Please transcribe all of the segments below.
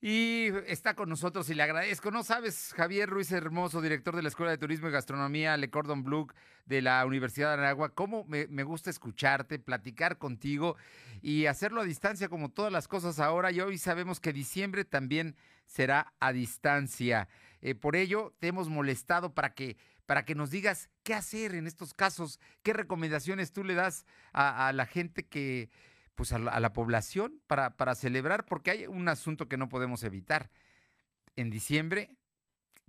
Y está con nosotros y le agradezco. No sabes, Javier Ruiz Hermoso, director de la Escuela de Turismo y Gastronomía Le Cordon Bleu de la Universidad de Aragua, cómo me, gusta escucharte, platicar contigo y hacerlo a distancia como todas las cosas ahora. Y hoy sabemos que diciembre también será a distancia. Eh, por ello, te hemos molestado para que, para que nos digas qué hacer en estos casos, qué recomendaciones tú le das a la gente que pues a la, población para, para celebrar, porque hay un asunto que no podemos evitar. En diciembre,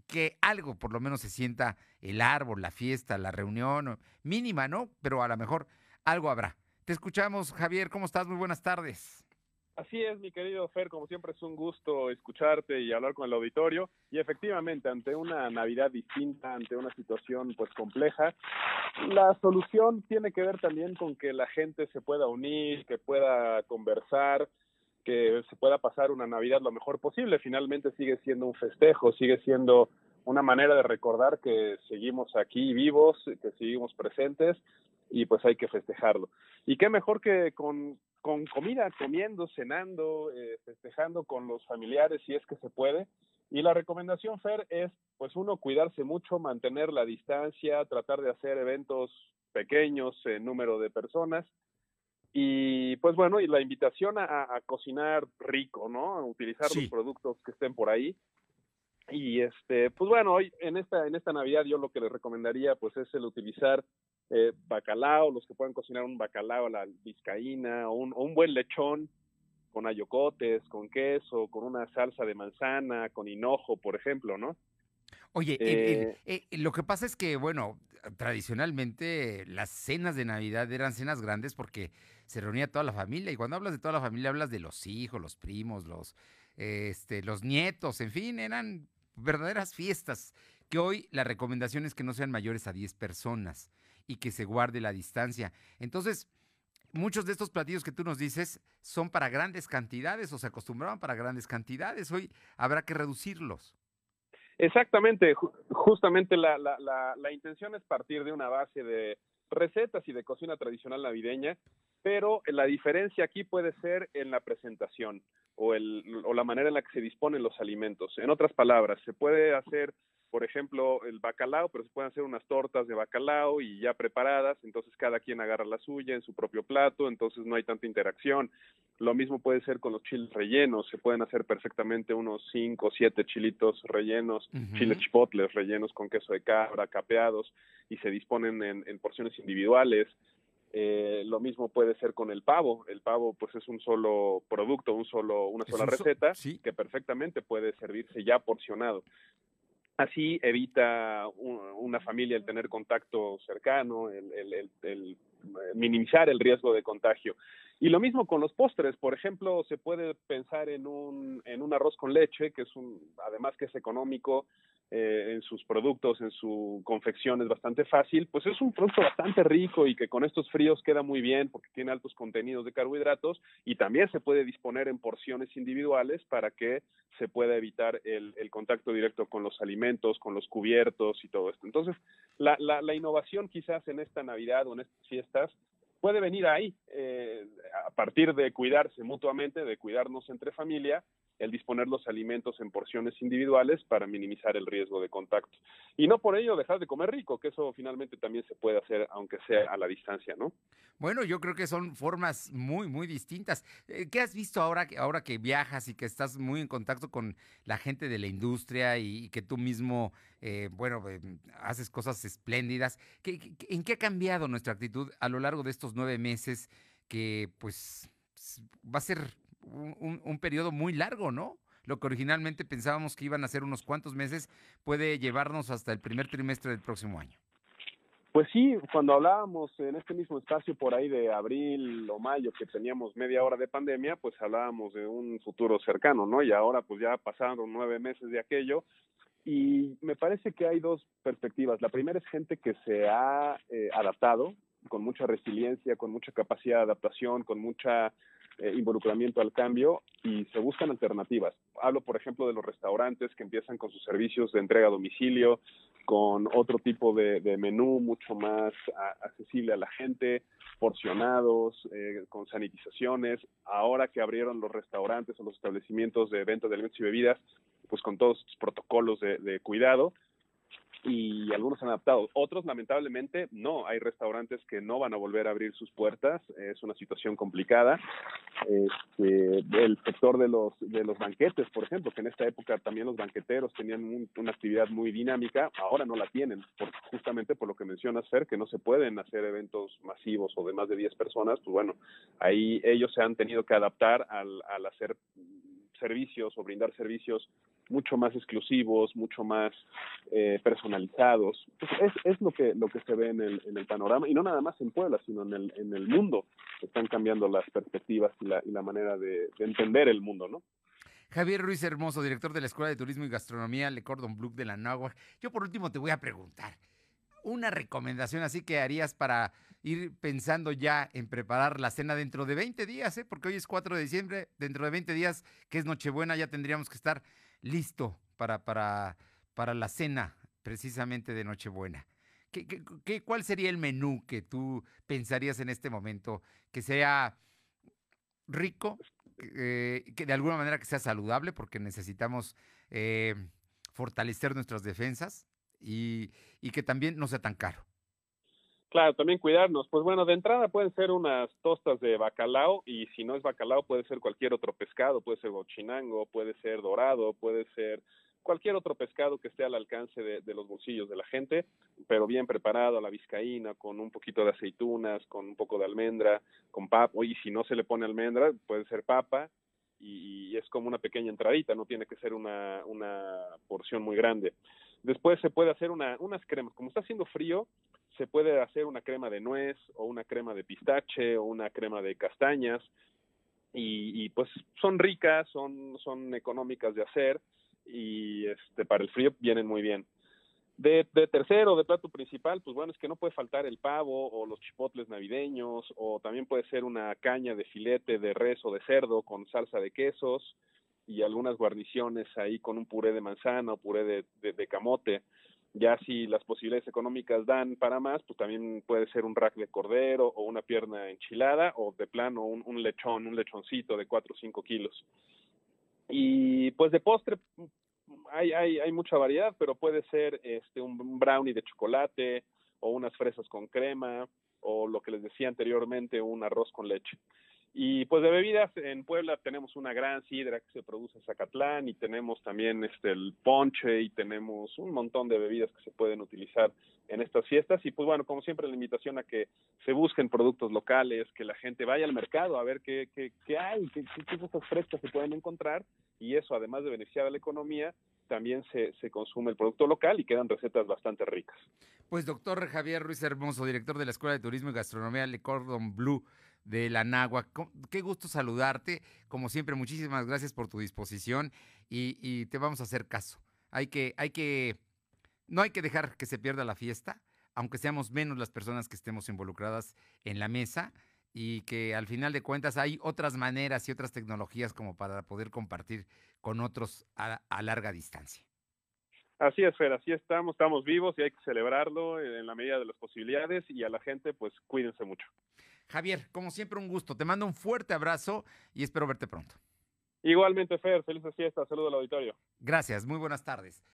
que algo por lo menos se sienta el árbol, la fiesta, la reunión, mínima, ¿no? Pero a lo mejor algo habrá. Te escuchamos, Javier, ¿cómo estás? Muy buenas tardes. Así es, mi querido Fer, como siempre es un gusto escucharte y hablar con el auditorio. Y efectivamente, ante una Navidad distinta, ante una situación pues compleja, la solución tiene que ver también con que la gente se pueda unir, que pueda conversar, que se pueda pasar una Navidad lo mejor posible. Finalmente sigue siendo un festejo, sigue siendo una manera de recordar que seguimos aquí vivos, que seguimos presentes y pues hay que festejarlo. Y qué mejor que con con comida, comiendo, cenando, eh, festejando con los familiares si es que se puede. Y la recomendación, Fer, es pues uno cuidarse mucho, mantener la distancia, tratar de hacer eventos pequeños en número de personas. Y pues bueno, y la invitación a, cocinar rico, ¿no? A utilizar los productos que estén por ahí. Y este, pues bueno, hoy en esta, en esta Navidad yo lo que les recomendaría pues es el utilizar eh, bacalao, los que puedan cocinar un bacalao a la vizcaína o un, buen lechón con ayocotes, con queso, con una salsa de manzana, con hinojo, por ejemplo, ¿no? Oye, eh, eh, lo que pasa es que, bueno, tradicionalmente las cenas de Navidad eran cenas grandes porque se reunía toda la familia y cuando hablas de toda la familia hablas de los hijos, los primos, los, este, los nietos, en fin, eran verdaderas fiestas que hoy la recomendación es que no sean mayores a 10 personas y que se guarde la distancia. Entonces, muchos de estos platillos que tú nos dices son para grandes cantidades o se acostumbraban para grandes cantidades. Hoy habrá que reducirlos. Exactamente, justamente la, la, la, intención es partir de una base de recetas y de cocina tradicional navideña, pero la diferencia aquí puede ser en la presentación o, el, o la manera en la que se disponen los alimentos. En otras palabras, se puede hacer por ejemplo, el bacalao, pero se pueden hacer unas tortas de bacalao y ya preparadas, entonces cada quien agarra la suya en su propio plato, entonces no hay tanta interacción. Lo mismo puede ser con los chiles rellenos, se pueden hacer perfectamente unos cinco o siete chilitos rellenos, chiles chipotles rellenos con queso de cabra, capeados, y se disponen en, porciones individuales. Eh, lo mismo puede ser con el pavo. El pavo, pues, es un solo producto, un solo, una sola receta que perfectamente puede servirse ya porcionado. Así evita una familia el tener contacto cercano, el, minimizar el riesgo de contagio. Y lo mismo con los postres. Por ejemplo, se puede pensar en un, en un arroz con leche, que es un, además que es económico, eh, en sus productos, en su confección es bastante fácil, pues es un producto bastante rico y que con estos fríos queda muy bien porque tiene altos contenidos de carbohidratos y también se puede disponer en porciones individuales para que se pueda evitar el, contacto directo con los alimentos, con los cubiertos y todo esto. Entonces, la, innovación quizás en esta Navidad o en estas fiestas puede venir ahí, eh, a partir de cuidarse mutuamente, de cuidarnos entre familia el disponer los alimentos en porciones individuales para minimizar el riesgo de contacto. Y no por ello dejar de comer rico, que eso finalmente también se puede hacer aunque sea a la distancia, ¿no? Bueno, yo creo que son formas muy, muy distintas. Eh, ¿Qué has visto ahora, ahora que viajas y que estás muy en contacto con la gente de la industria y, que tú mismo, eh, bueno, eh, haces cosas espléndidas? en qué ha cambiado nuestra actitud a lo largo de estos nueve meses que pues va a ser un, periodo muy largo, ¿no? Lo que originalmente pensábamos que iban a ser unos cuantos meses puede llevarnos hasta el primer trimestre del próximo año. Pues sí, cuando hablábamos en este mismo espacio por ahí de abril o mayo que teníamos media hora de pandemia, pues hablábamos de un futuro cercano, ¿no? Y ahora pues ya pasaron nueve meses de aquello y me parece que hay dos perspectivas. La primera es gente que se ha eh, adaptado con mucha resiliencia, con mucha capacidad de adaptación, con mucha eh, involucramiento al cambio y se buscan alternativas. Hablo, por ejemplo, de los restaurantes que empiezan con sus servicios de entrega a domicilio, con otro tipo de, menú mucho más accesible a la gente, porcionados, eh, con sanitizaciones. Ahora que abrieron los restaurantes o los establecimientos de venta de alimentos y bebidas, pues con todos estos protocolos de cuidado, y algunos han adaptado. Otros, lamentablemente, no. Hay restaurantes que no van a volver a abrir sus puertas. Es una situación complicada. Este, el sector de los, de los banquetes, por ejemplo, que en esta época también los banqueteros tenían una actividad muy dinámica, ahora no la tienen, por, justamente por lo que mencionas, Fer, que no se pueden hacer eventos masivos o de más de 10 personas. Pues bueno, ahí ellos se han tenido que adaptar al, al hacer servicios o brindar servicios mucho más exclusivos, mucho más eh, personalizados. Pues, es, es lo que lo que se ve en el, en el panorama y no nada más en Puebla, sino en el, en el mundo. Están cambiando las perspectivas y la, y la manera de, entender el mundo, ¿no? Javier Ruiz Hermoso, director de la Escuela de Turismo y Gastronomía Le Cordon Bleu de la Náhuac. Yo por último te voy a preguntar, una recomendación así que harías para ir pensando ya en preparar la cena dentro de 20 días, ¿eh? porque hoy es 4 de diciembre, dentro de 20 días, que es Nochebuena, ya tendríamos que estar listo para, para, para la cena precisamente de Nochebuena. ¿Qué, qué, cuál sería el menú que tú pensarías en este momento? Que sea rico, eh, que de alguna manera que sea saludable, porque necesitamos eh, fortalecer nuestras defensas y, y que también no sea tan caro. Claro, también cuidarnos. Pues bueno, de entrada pueden ser unas tostas de bacalao y si no es bacalao puede ser cualquier otro pescado, puede ser bochinango, puede ser dorado, puede ser cualquier otro pescado que esté al alcance de, los bolsillos de la gente, pero bien preparado a la vizcaína, con un poquito de aceitunas, con un poco de almendra, con papa, y si no se le pone almendra, puede ser papa, y, es como una pequeña entradita, no tiene que ser una, una porción muy grande. Después se puede hacer una, unas cremas, como está haciendo frío, se puede hacer una crema de nuez o una crema de pistache o una crema de castañas y, pues son ricas, son, son económicas de hacer y este para el frío vienen muy bien. De, de, tercero, de plato principal, pues bueno, es que no puede faltar el pavo o los chipotles navideños, o también puede ser una caña de filete de res o de cerdo con salsa de quesos y algunas guarniciones ahí con un puré de manzana o puré de, de camote. Ya si las posibilidades económicas dan para más, pues también puede ser un rack de cordero o una pierna enchilada o de plano un, un lechón, un lechoncito de 4 o 5 kilos. Y pues de postre hay, hay, hay mucha variedad, pero puede ser este un brownie de chocolate o unas fresas con crema o lo que les decía anteriormente, un arroz con leche. Y pues de bebidas, en Puebla tenemos una gran sidra que se produce en Zacatlán y tenemos también este el ponche y tenemos un montón de bebidas que se pueden utilizar en estas fiestas. Y pues bueno, como siempre la invitación a que se busquen productos locales, que la gente vaya al mercado a ver qué, qué, qué hay, qué, qué cosas frescas se pueden encontrar. Y eso además de beneficiar a la economía, también se, se, consume el producto local y quedan recetas bastante ricas. Pues doctor Javier Ruiz Hermoso, director de la Escuela de Turismo y Gastronomía Le Cordon Bleu de la Nagua. Qué gusto saludarte. Como siempre, muchísimas gracias por tu disposición y, te vamos a hacer caso. Hay que, hay que, no hay que dejar que se pierda la fiesta, aunque seamos menos las personas que estemos involucradas en la mesa y que al final de cuentas hay otras maneras y otras tecnologías como para poder compartir con otros a, a larga distancia. Así es, Fer, así estamos, estamos vivos y hay que celebrarlo en la medida de las posibilidades y a la gente pues cuídense mucho. Javier, como siempre, un gusto. Te mando un fuerte abrazo y espero verte pronto. Igualmente, Fer, felices fiestas. Saludo al auditorio. Gracias, muy buenas tardes.